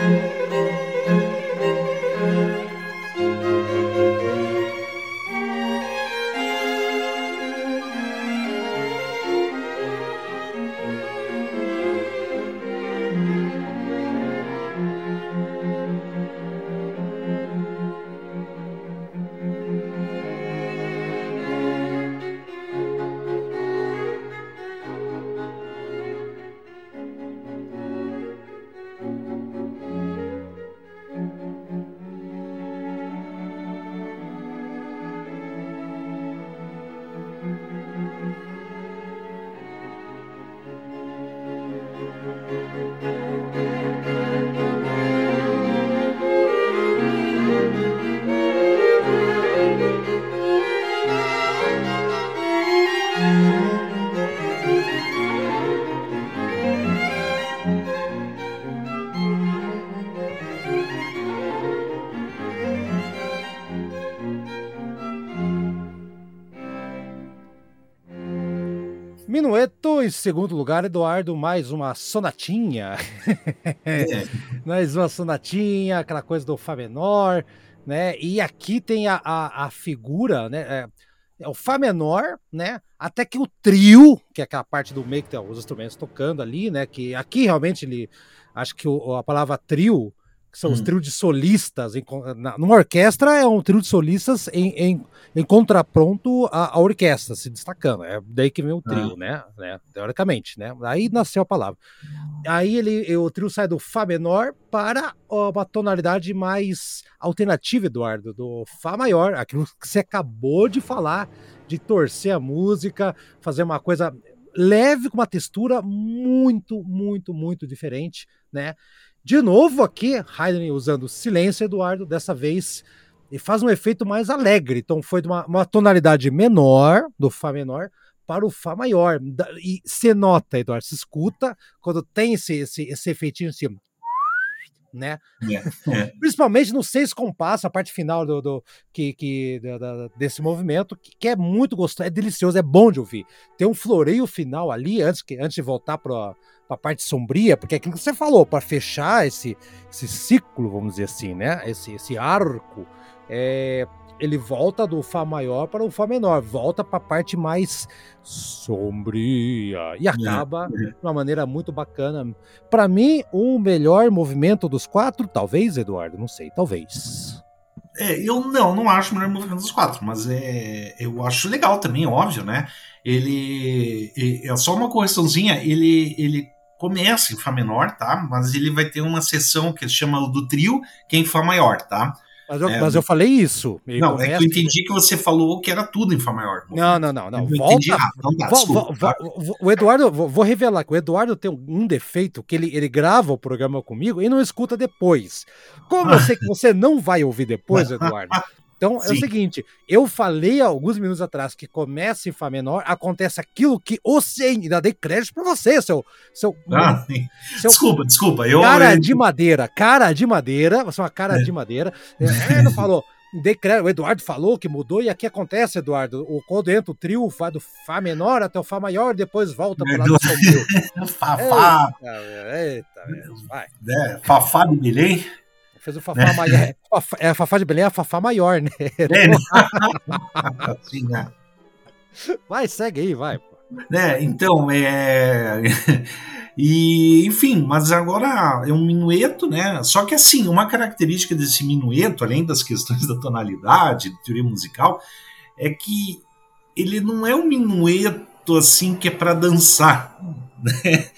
Minueto em segundo lugar, Eduardo, mais uma sonatinha. É. mais uma sonatinha, aquela coisa do Fá menor, né? E aqui tem a, a, a figura, né? É, é, o Fá menor, né? Até que o trio, que é aquela parte do meio que tem os instrumentos tocando ali, né? Que aqui realmente ele. Acho que o, a palavra trio que são hum. os trios de solistas. Em, na, numa orquestra é um trio de solistas em, em, em contraponto à, à, orquestra, se destacando. É daí que vem o trio, ah. né? né? Teoricamente, né? Aí nasceu a palavra. Aí ele, o trio sai do Fá menor para uma tonalidade mais alternativa, Eduardo, do Fá maior, aquilo que você acabou de falar, de torcer a música, fazer uma coisa leve com uma textura muito, muito, muito diferente, né? De novo aqui, Haydn usando silêncio, Eduardo, dessa vez e faz um efeito mais alegre. Então foi de uma, uma, tonalidade menor, do Fá menor, para o Fá maior. E se nota, Eduardo, se escuta quando tem esse, esse, esse efeitinho assim, né? É, é. Principalmente no seis compasso, a parte final do, do que, que da, desse movimento, que, que, é muito gostoso, é delicioso, é bom de ouvir. Tem um floreio final ali antes que antes de voltar para a parte sombria, porque é aquilo que você falou, para fechar esse, esse ciclo, vamos dizer assim, né? Esse, esse arco, é, ele volta do Fá maior para o Fá menor, volta para a parte mais sombria e acaba é, é. de uma maneira muito bacana. Para mim, o melhor movimento dos quatro, talvez, Eduardo, não sei, talvez. É, eu não, não acho o melhor movimento dos quatro, mas é, eu acho legal também, óbvio, né? Ele é só uma correçãozinha, ele, ele começa em Fá menor, tá? Mas ele vai ter uma sessão que se chama do trio, que é em Fá maior, tá? Mas eu, é, mas eu falei isso. Não, começa... é que eu entendi que você falou que era tudo em Fá maior. Não, não, não. não. Volta. Não dá, desculpa, tá? O Eduardo, vou revelar que o Eduardo tem um defeito que ele, ele grava o programa comigo e não escuta depois. Como eu sei que você não vai ouvir depois, Eduardo, então Sim. é o seguinte: eu falei alguns minutos atrás que começa em Fá menor, acontece aquilo que você. Ainda dei crédito pra você, seu. seu, ah, seu desculpa, desculpa. Eu, cara eu... de madeira, cara de madeira, você é uma cara é. de madeira. É, não falou. Decreto, o Eduardo falou que mudou, e aqui acontece, Eduardo. O quando entra o trio vai do Fá menor até o Fá maior, depois volta para o lado do Fafá. Eita, eita, vai. É, Fafá de Belém. Fez o Fafá maior. É, a Fafá de Belém é a Fafá maior, né? É, né? Sim, né? Vai, segue aí, vai. É, então, é. E, enfim, mas agora é um minueto, né? Só que assim, uma característica desse minueto, além das questões da tonalidade, da teoria musical, é que ele não é um minueto assim que é para dançar. Né?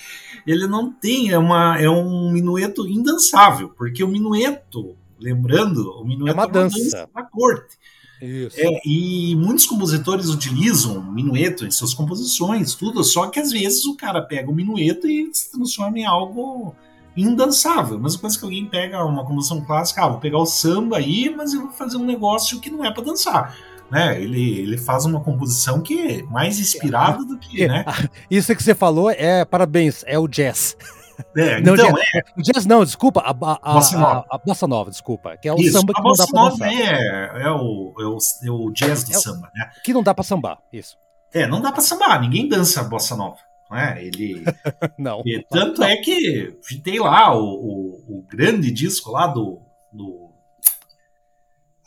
Ele não tem, é, uma, é um minueto indançável, porque o minueto, lembrando, o minueto é uma, é uma dança. dança da corte. É, e muitos compositores utilizam o minueto em suas composições, tudo, só que às vezes o cara pega o minueto e se transforma em algo indançável. Mas coisa que alguém pega uma composição clássica, ah, vou pegar o samba aí, mas eu vou fazer um negócio que não é para dançar né? Ele, ele faz uma composição que é mais inspirada do que, né? Isso que você falou é parabéns, é o jazz. É, não, então, jazz, é. jazz não, desculpa, a, a, a, bossa, nova. a, a bossa nova, desculpa, que é o isso, samba que não dá pra dançar. É, é, o, é, o, é o jazz do é samba, né? Que não dá pra sambar, isso. É, não dá pra sambar, ninguém dança bossa nova. Né? Ele. não. E, tanto não. é que tem lá o, o, o grande disco lá do, do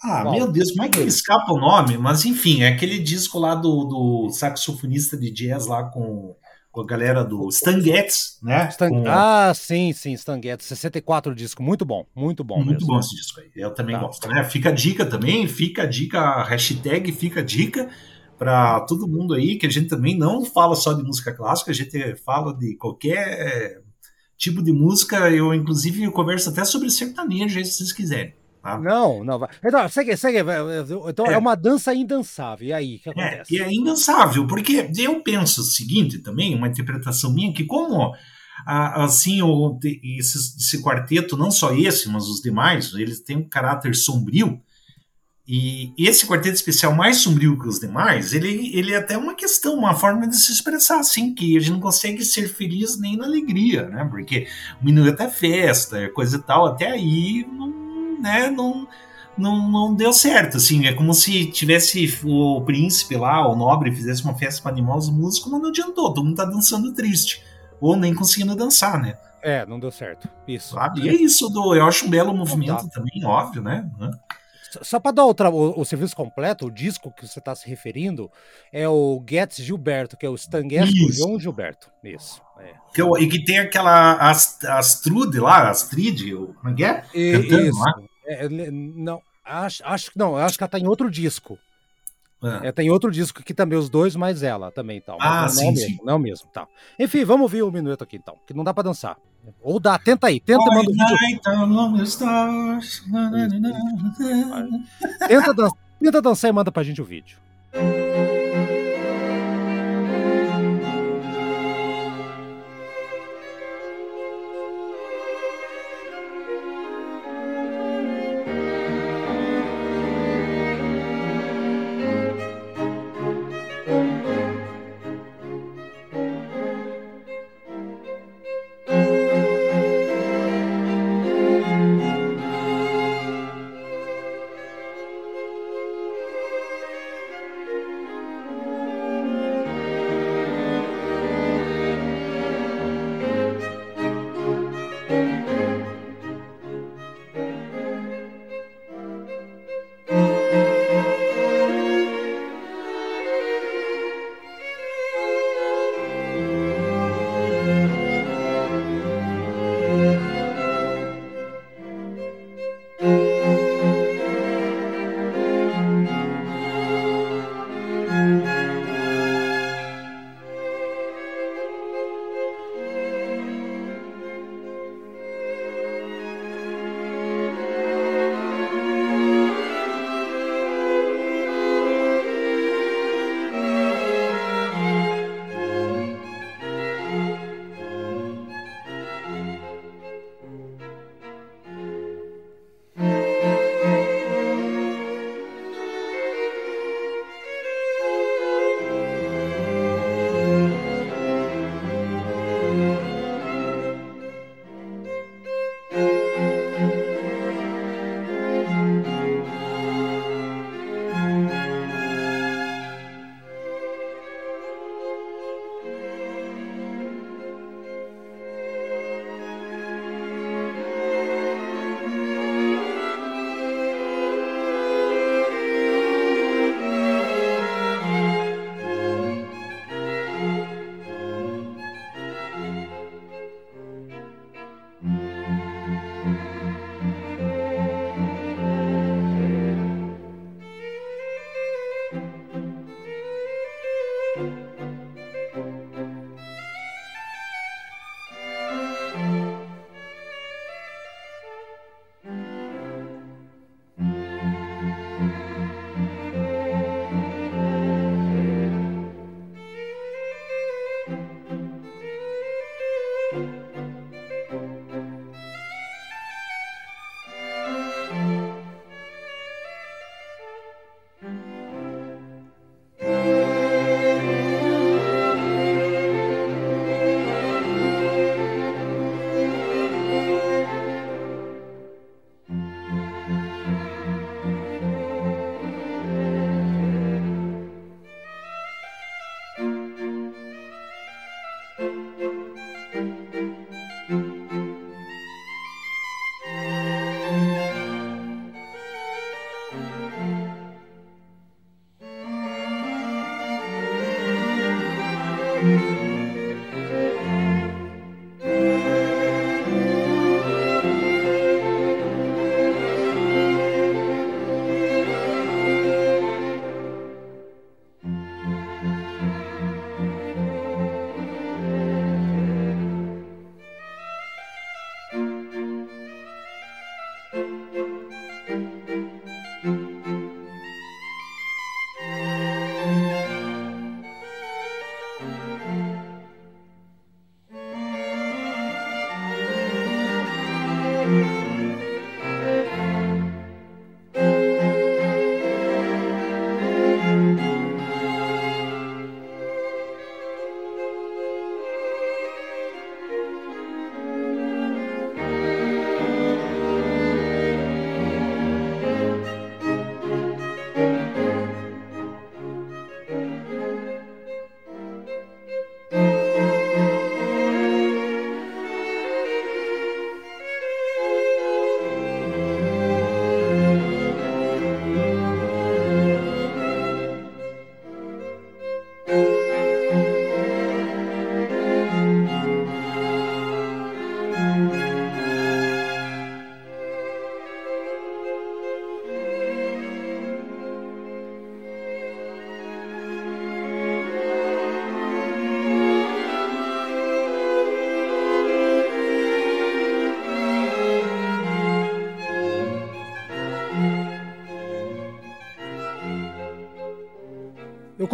ah, meu Deus, como é que escapa o nome? Mas enfim, é aquele disco lá do, do saxofonista de jazz lá com, com a galera do Stan Getz, né? Stan... Com... Ah, sim, sim, Stan Getz, 64 disco, muito bom, muito bom. Muito mesmo. bom esse disco aí, eu também tá. gosto. Né? Fica a dica também, fica a dica, hashtag fica a dica para todo mundo aí, que a gente também não fala só de música clássica, a gente fala de qualquer tipo de música, eu inclusive eu converso até sobre sertanejo se vocês quiserem. Tá? Não, não vai. Então, segue, segue. Então é. é uma dança indançável. E aí, o que é, acontece? É, é indançável, porque eu penso o seguinte também, uma interpretação minha, que como assim o, esse, esse quarteto, não só esse, mas os demais, eles têm um caráter sombrio. E esse quarteto especial mais sombrio que os demais, ele, ele é até uma questão, uma forma de se expressar, assim, que a gente não consegue ser feliz nem na alegria, né? Porque o minuto é festa, é coisa e tal, até aí não né, não, não, não deu certo, assim, é como se tivesse o príncipe lá, o nobre, fizesse uma festa para animar os músicos, mas não adiantou, todo mundo tá dançando triste, ou nem conseguindo dançar, né. É, não deu certo, isso. Sabe? E é isso, do, eu acho um belo movimento também, óbvio, né. Só para dar outra, o, o, serviço completo, o disco que você está se referindo é o Getz Gilberto, que é o Stan Getz com João Gilberto. Isso. É. Que eu, e que tem aquela Astrude lá, Astrid, como é que é? Cantando isso. lá. É, não, acho, acho que não, acho que ela tá em outro disco. É. É, tem outro disco que também, os dois, mais ela também tal. Ah, não, sim, não, sim. Mesmo, não mesmo, tal. Enfim, vamos ouvir o um minuto aqui então, que não dá pra dançar. Ou dá, tenta aí, tenta manda o vídeo. Tenta, dan tenta dançar e manda pra gente o vídeo.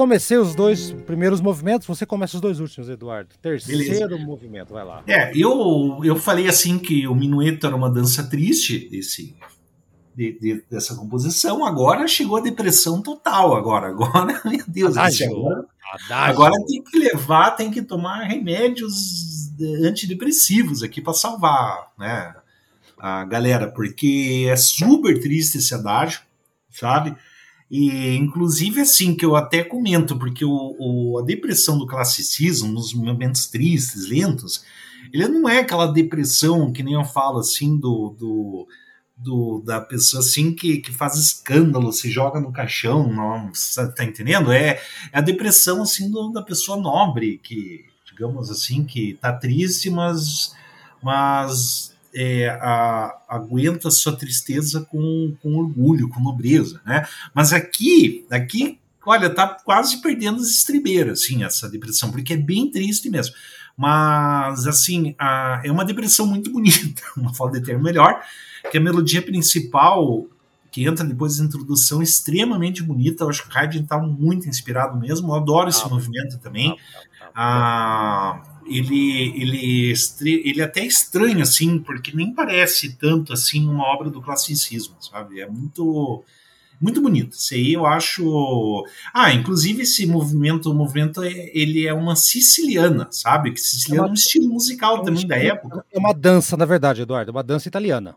Comecei os dois primeiros movimentos, você começa os dois últimos, Eduardo. Terceiro Beleza. movimento, vai lá. É, eu, eu falei assim que o minueto era uma dança triste, esse, de, de, dessa composição. Agora chegou a depressão total. Agora, agora, meu Deus do céu. Agora tem que levar, tem que tomar remédios antidepressivos aqui para salvar, né? A galera, porque é super triste esse adágio, sabe? E, inclusive, assim, que eu até comento, porque o, o, a depressão do classicismo, nos momentos tristes, lentos, ele não é aquela depressão que nem eu falo, assim, do, do, do da pessoa, assim, que, que faz escândalo, se joga no caixão, não, tá entendendo? É, é a depressão, assim, do, da pessoa nobre, que, digamos assim, que tá triste, mas, mas é, a, aguenta sua tristeza com, com orgulho, com nobreza, né? Mas aqui, aqui, olha, tá quase perdendo as estribeiras, assim, essa depressão, porque é bem triste mesmo. Mas, assim, a, é uma depressão muito bonita, uma falta de termo melhor, que a melodia principal, que entra depois da introdução, é extremamente bonita. Eu acho que o Haydn está muito inspirado mesmo. Eu adoro esse ah, movimento também. Ah, ah, ele, ele, ele é até estranho, assim, porque nem parece tanto, assim, uma obra do classicismo, sabe? É muito muito bonito. Isso aí eu acho. Ah, inclusive esse movimento, o movimento ele é uma siciliana, sabe? Que siciliana é, uma... é um estilo musical é um também estilo, da época. É uma dança, na verdade, Eduardo, é uma dança italiana.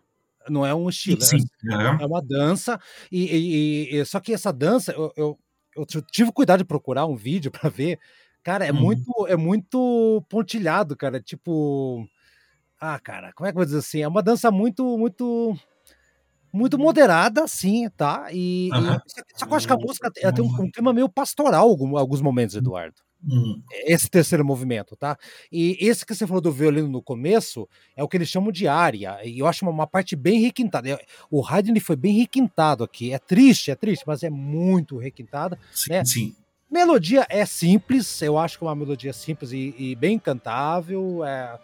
Não é um estilo. Sim, é, é uma dança. E, e, e, só que essa dança, eu, eu, eu tive cuidado de procurar um vídeo para ver Cara, é uhum. muito é muito pontilhado, cara, tipo ah, cara, como é que eu vou dizer assim? É uma dança muito muito muito moderada, sim, tá? E, uhum. e só que eu acho que a música tem um, um clima meio pastoral em alguns momentos, Eduardo. Uhum. Esse terceiro movimento, tá? E esse que você falou do violino no começo é o que eles chamam de área. E eu acho uma, uma parte bem requintada. O Haydn foi bem requintado aqui. É triste, é triste, mas é muito requintada. Sim, né? sim. Melodia é simples, eu acho que é uma melodia simples e, e bem cantável. É,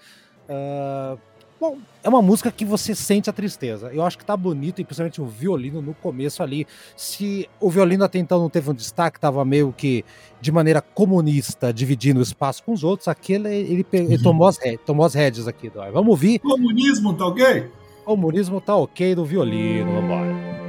uh, bom, é uma música que você sente a tristeza. Eu acho que tá bonito, e principalmente o violino no começo ali. Se o violino até então não teve um destaque, tava meio que de maneira comunista, dividindo o espaço com os outros, aquele ele, ele, uhum. tomou, as, tomou as rédeas aqui. Vamos ouvir. Comunismo tá ok? Comunismo tá ok do violino, vambora.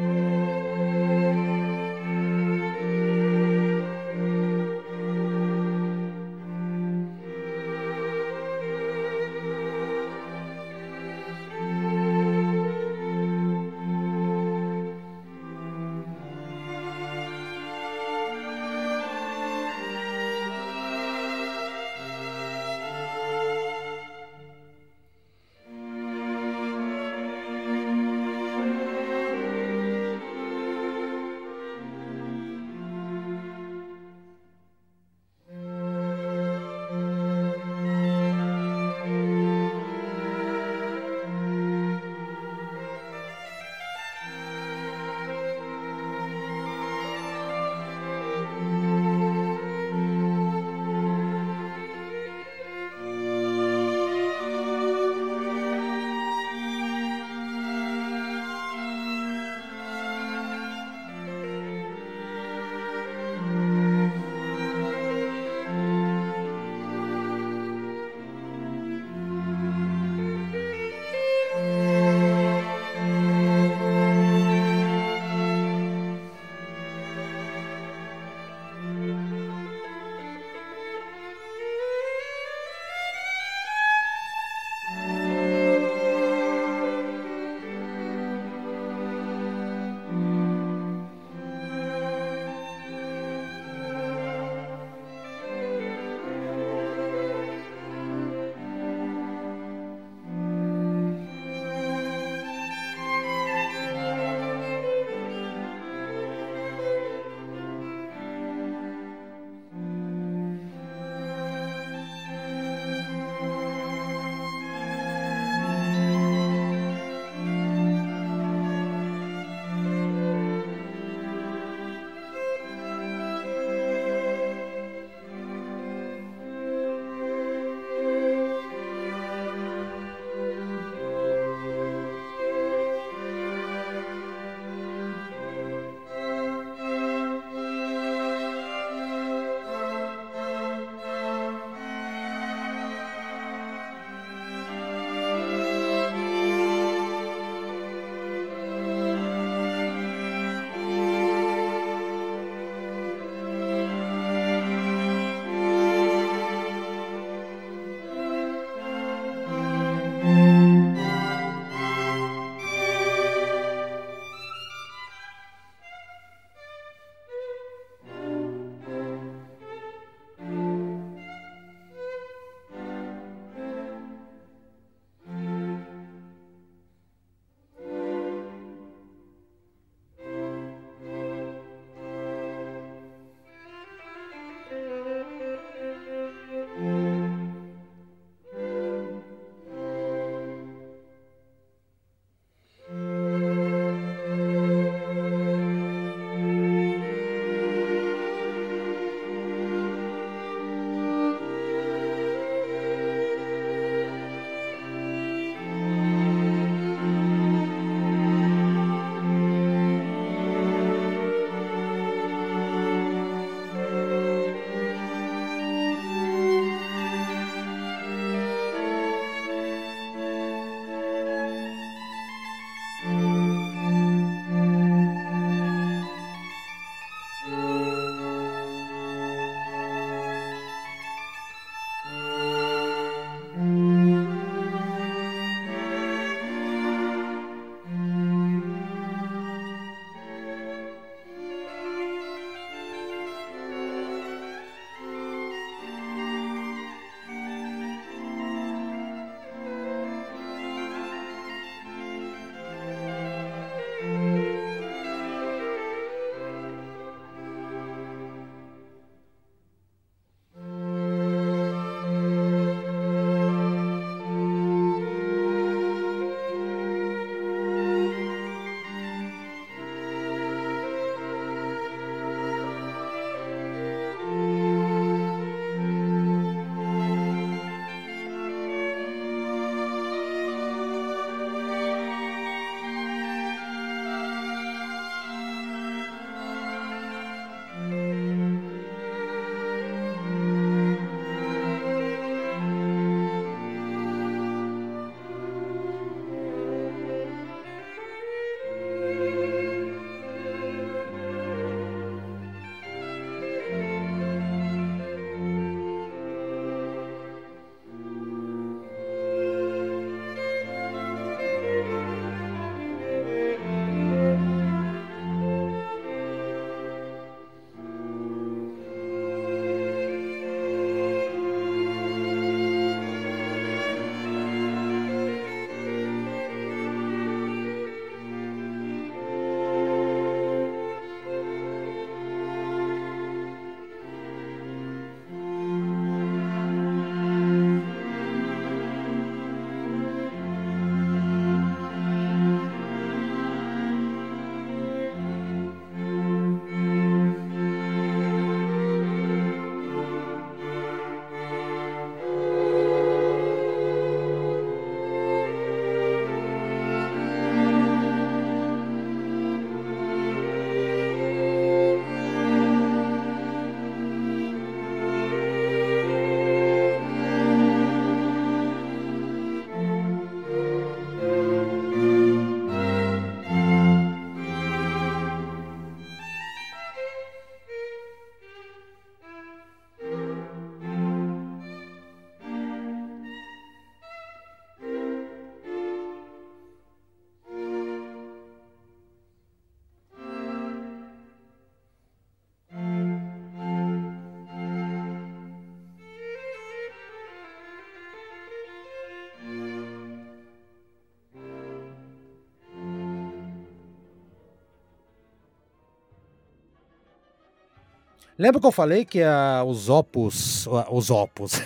Lembra que eu falei que uh, os opus, uh, os opus,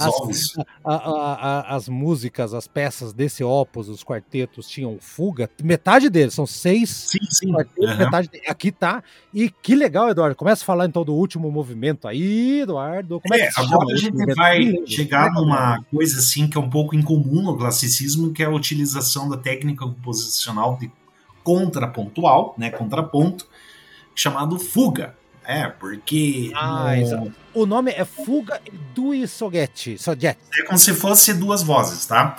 as, a, as, músicas, as peças desse opus, os quartetos tinham fuga? Metade deles, são seis sim, sim. quartetos, uhum. metade aqui tá. E que legal, Eduardo. Começa a falar então do último movimento aí, Eduardo. Como é, é que agora a gente vai chegar numa coisa assim que é um pouco incomum no classicismo, que é a utilização da técnica composicional de contrapontual, né, contraponto, chamado fuga. É, porque. Ah, no... O nome é Fuga do Soget. Soget. É como se fosse duas vozes, tá?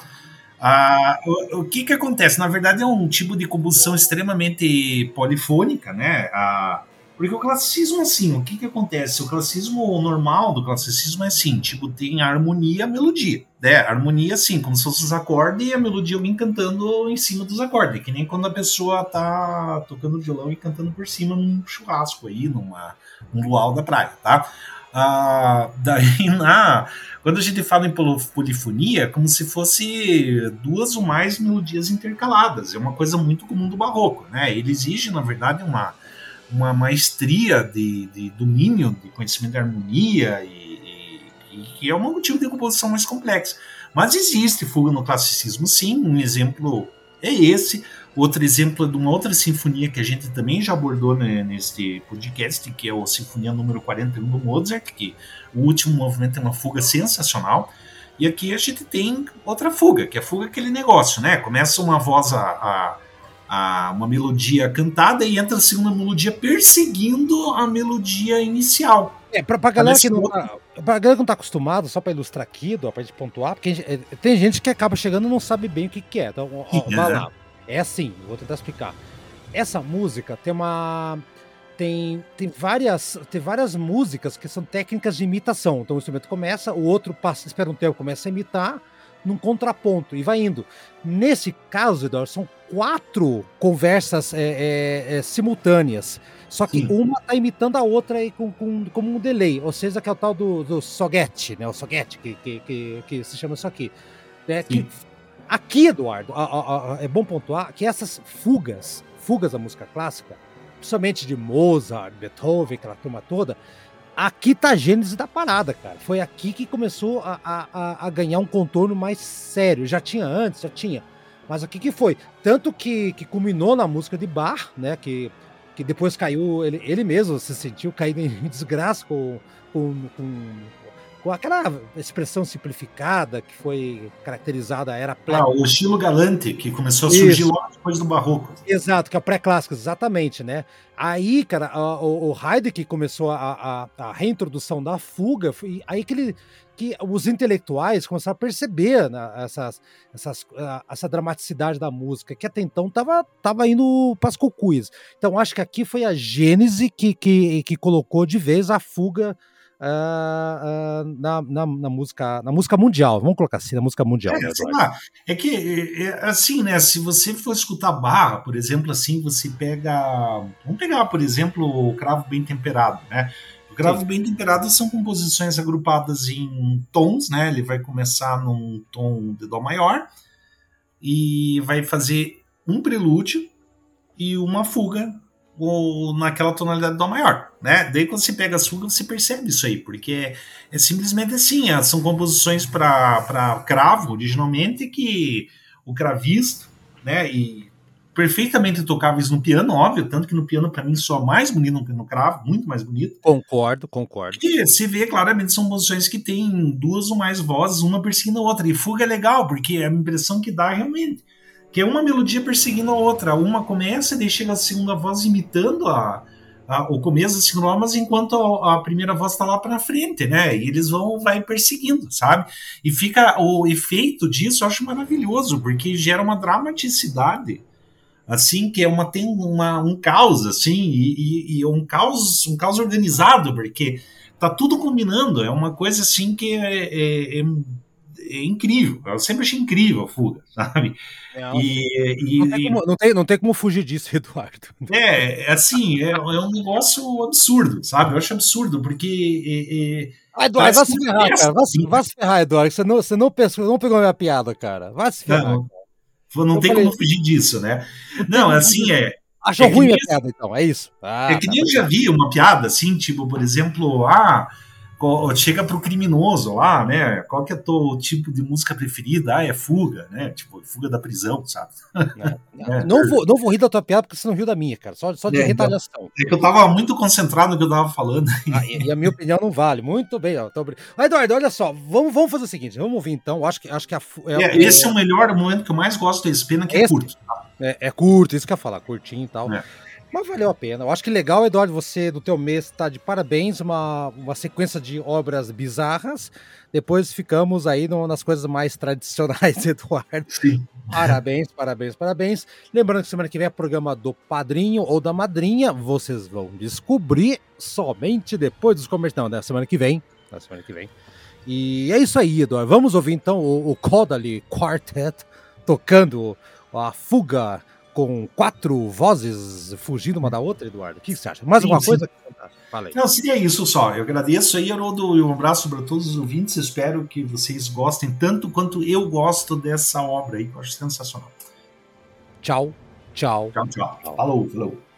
Ah, o, o, que que acontece? Na verdade, é um tipo de composição extremamente polifônica, né? Ah, Porque o classicismo, assim, o que que acontece? O classicismo normal do classicismo é assim, tipo, tem a harmonia e a melodia, né? A harmonia, assim, como se fossem os acordes e a melodia alguém cantando em cima dos acordes, que nem quando a pessoa tá tocando violão e cantando por cima num churrasco aí, numa, num luau da praia, tá? Ah, daí na quando a gente fala em polifonia, é como se fosse duas ou mais melodias intercaladas. É uma coisa muito comum do barroco, né? Ele exige, na verdade, uma uma maestria de, de domínio, de conhecimento de harmonia e, é um motivo de composição mais complexa. Mas existe fuga no classicismo, sim. Um exemplo é esse. Outro exemplo é de uma outra sinfonia que a gente também já abordou né, neste podcast, que é a Sinfonia número 41 do Mozart, que o último movimento é uma fuga sensacional. E aqui a gente tem outra fuga, que é a fuga aquele negócio, né? Começa uma voz a, a a, uma melodia cantada e entra a segunda melodia perseguindo a melodia inicial. É, pra, pra galera que não tá, pra galera que não tá acostumado, só pra ilustrar aqui, ó, pra gente pontuar, porque gente, é, tem gente que acaba chegando e não sabe bem o que, que é. Então, ó, vai lá. É assim, vou tentar explicar. Essa música tem uma. Tem, tem, várias, tem várias músicas que são técnicas de imitação. Então o instrumento começa, o outro passa, espera um tempo, começa a imitar, num contraponto e vai indo. Nesse caso, Eduardo, são quatro conversas é, é, é, simultâneas. Só que Sim. uma está imitando a outra aí com, com, como um delay. Ou seja, que é o tal do, do soguete, né? O soguete, que, que, que, que se chama isso aqui. É, que, aqui, Eduardo, a, a, a, é bom pontuar que essas fugas, fugas da música clássica, principalmente de Mozart, Beethoven, aquela turma toda, aqui tá a gênese da parada, cara. Foi aqui que começou a, a, a, ganhar um contorno mais sério. Já tinha antes, já tinha. Mas aqui que foi. Tanto que, que culminou na música de Bar, né? Que, que depois caiu, ele, ele mesmo se sentiu caído em desgraça com, com, com com aquela expressão simplificada que foi caracterizada, era pré Ah, o estilo galante, que começou a surgir Isso. logo depois do barroco. Exato, que é o pré-clássico, exatamente, né? Aí, cara, o, o Heidegger começou a, a, a, reintrodução da fuga, e aí que ele que os intelectuais começaram a perceber né, essas, essas, essa dramaticidade da música, que até então estava tava indo para as cocuias. Então, acho que aqui foi a gênese que, que, que colocou de vez a fuga uh, uh, na, na, na, música, na música mundial. Vamos colocar assim, na música mundial. É, né, lá, é que, é, é, assim, né? Se você for escutar barra, por exemplo, assim, você pega. Vamos pegar, por exemplo, o cravo bem temperado, né? O cravo Sim. bem temperado são composições agrupadas em tons, né? Ele vai começar num tom de Dó maior e vai fazer um prelúdio e uma fuga ou naquela tonalidade do maior, né? Daí quando você pega a fuga, você percebe isso aí, porque é, é simplesmente assim, é, são composições para cravo, originalmente, que o cravista, né, e perfeitamente tocáveis no piano, óbvio, tanto que no piano para mim soa mais bonito que no cravo, muito mais bonito. Concordo, concordo. E se vê claramente são composições que tem duas ou mais vozes, uma perseguindo a outra, e fuga é legal, porque é a impressão que dá realmente que é uma melodia perseguindo a outra. Uma começa e daí chega a segunda voz imitando a, a o começo da segunda voz, enquanto a, a primeira voz está lá para frente, né? E eles vão vai perseguindo, sabe? E fica o efeito disso, eu acho maravilhoso, porque gera uma dramaticidade assim que é uma tem uma, um caos assim e, e, e, um caos um caos organizado porque tá tudo combinando é uma coisa assim que é, é, é é incrível. Eu sempre achei incrível a fuga, sabe? É, e, e, não, tem como, não, tem, não tem como fugir disso, Eduardo. É, é assim, é, é um negócio absurdo, sabe? Eu acho absurdo, porque. Ah, Eduardo, vai se ferrar, cara. Vai, vai se ferrar, Eduardo. Você não, você não, pensou, não pegou a minha piada, cara. Vai se ferrar. Não, não tem falei, como fugir disso, né? Não, assim é. Achou é ruim a piada, então, é isso. Ah, é que tá nem eu já vi uma piada assim, tipo, por exemplo, ah chega pro criminoso lá, né? Qual que é o teu tipo de música preferida? Ah, é fuga, né? Tipo, fuga da prisão, sabe? É, é. Não, vou, não vou rir da tua piada porque você não riu da minha, cara. Só, só de é, então, retaliação. É que eu tava muito concentrado no que eu tava falando. Ah, e, e, a minha opinião não vale. Muito bem, ó. Tô... Eduardo, olha só, vamos, vamos fazer o seguinte, vamos ouvir então. Acho que, acho que a, é, é esse é o melhor momento que eu mais gosto desse pena, que é esse, é curto. Tá? É, é curto, isso que eu ia falar, curtinho e tal. Mas valeu a pena. Eu acho que legal, Eduardo, você no teu mês tá de parabéns, uma, uma sequência de obras bizarras. Depois ficamos aí no, nas coisas mais tradicionais, Eduardo. Sim. Parabéns, parabéns, parabéns. Lembrando que semana que vem é programa do padrinho ou da madrinha. Vocês vão descobrir somente depois dos comerciais. Não, né? Semana que vem. Na semana que vem. E é isso aí, Eduardo. Vamos ouvir então o, o Kodali Quartet tocando a fuga com quatro vozes fugindo uma da outra, Eduardo? O que você acha? Mais sim, alguma sim. coisa? Fala aí. Não, seria isso só. Eu agradeço aí, Haroldo, e um abraço para todos os ouvintes. Espero que vocês gostem tanto quanto eu gosto dessa obra aí, que eu acho sensacional. Tchau, tchau. Tchau, tchau. tchau. Falou, falou.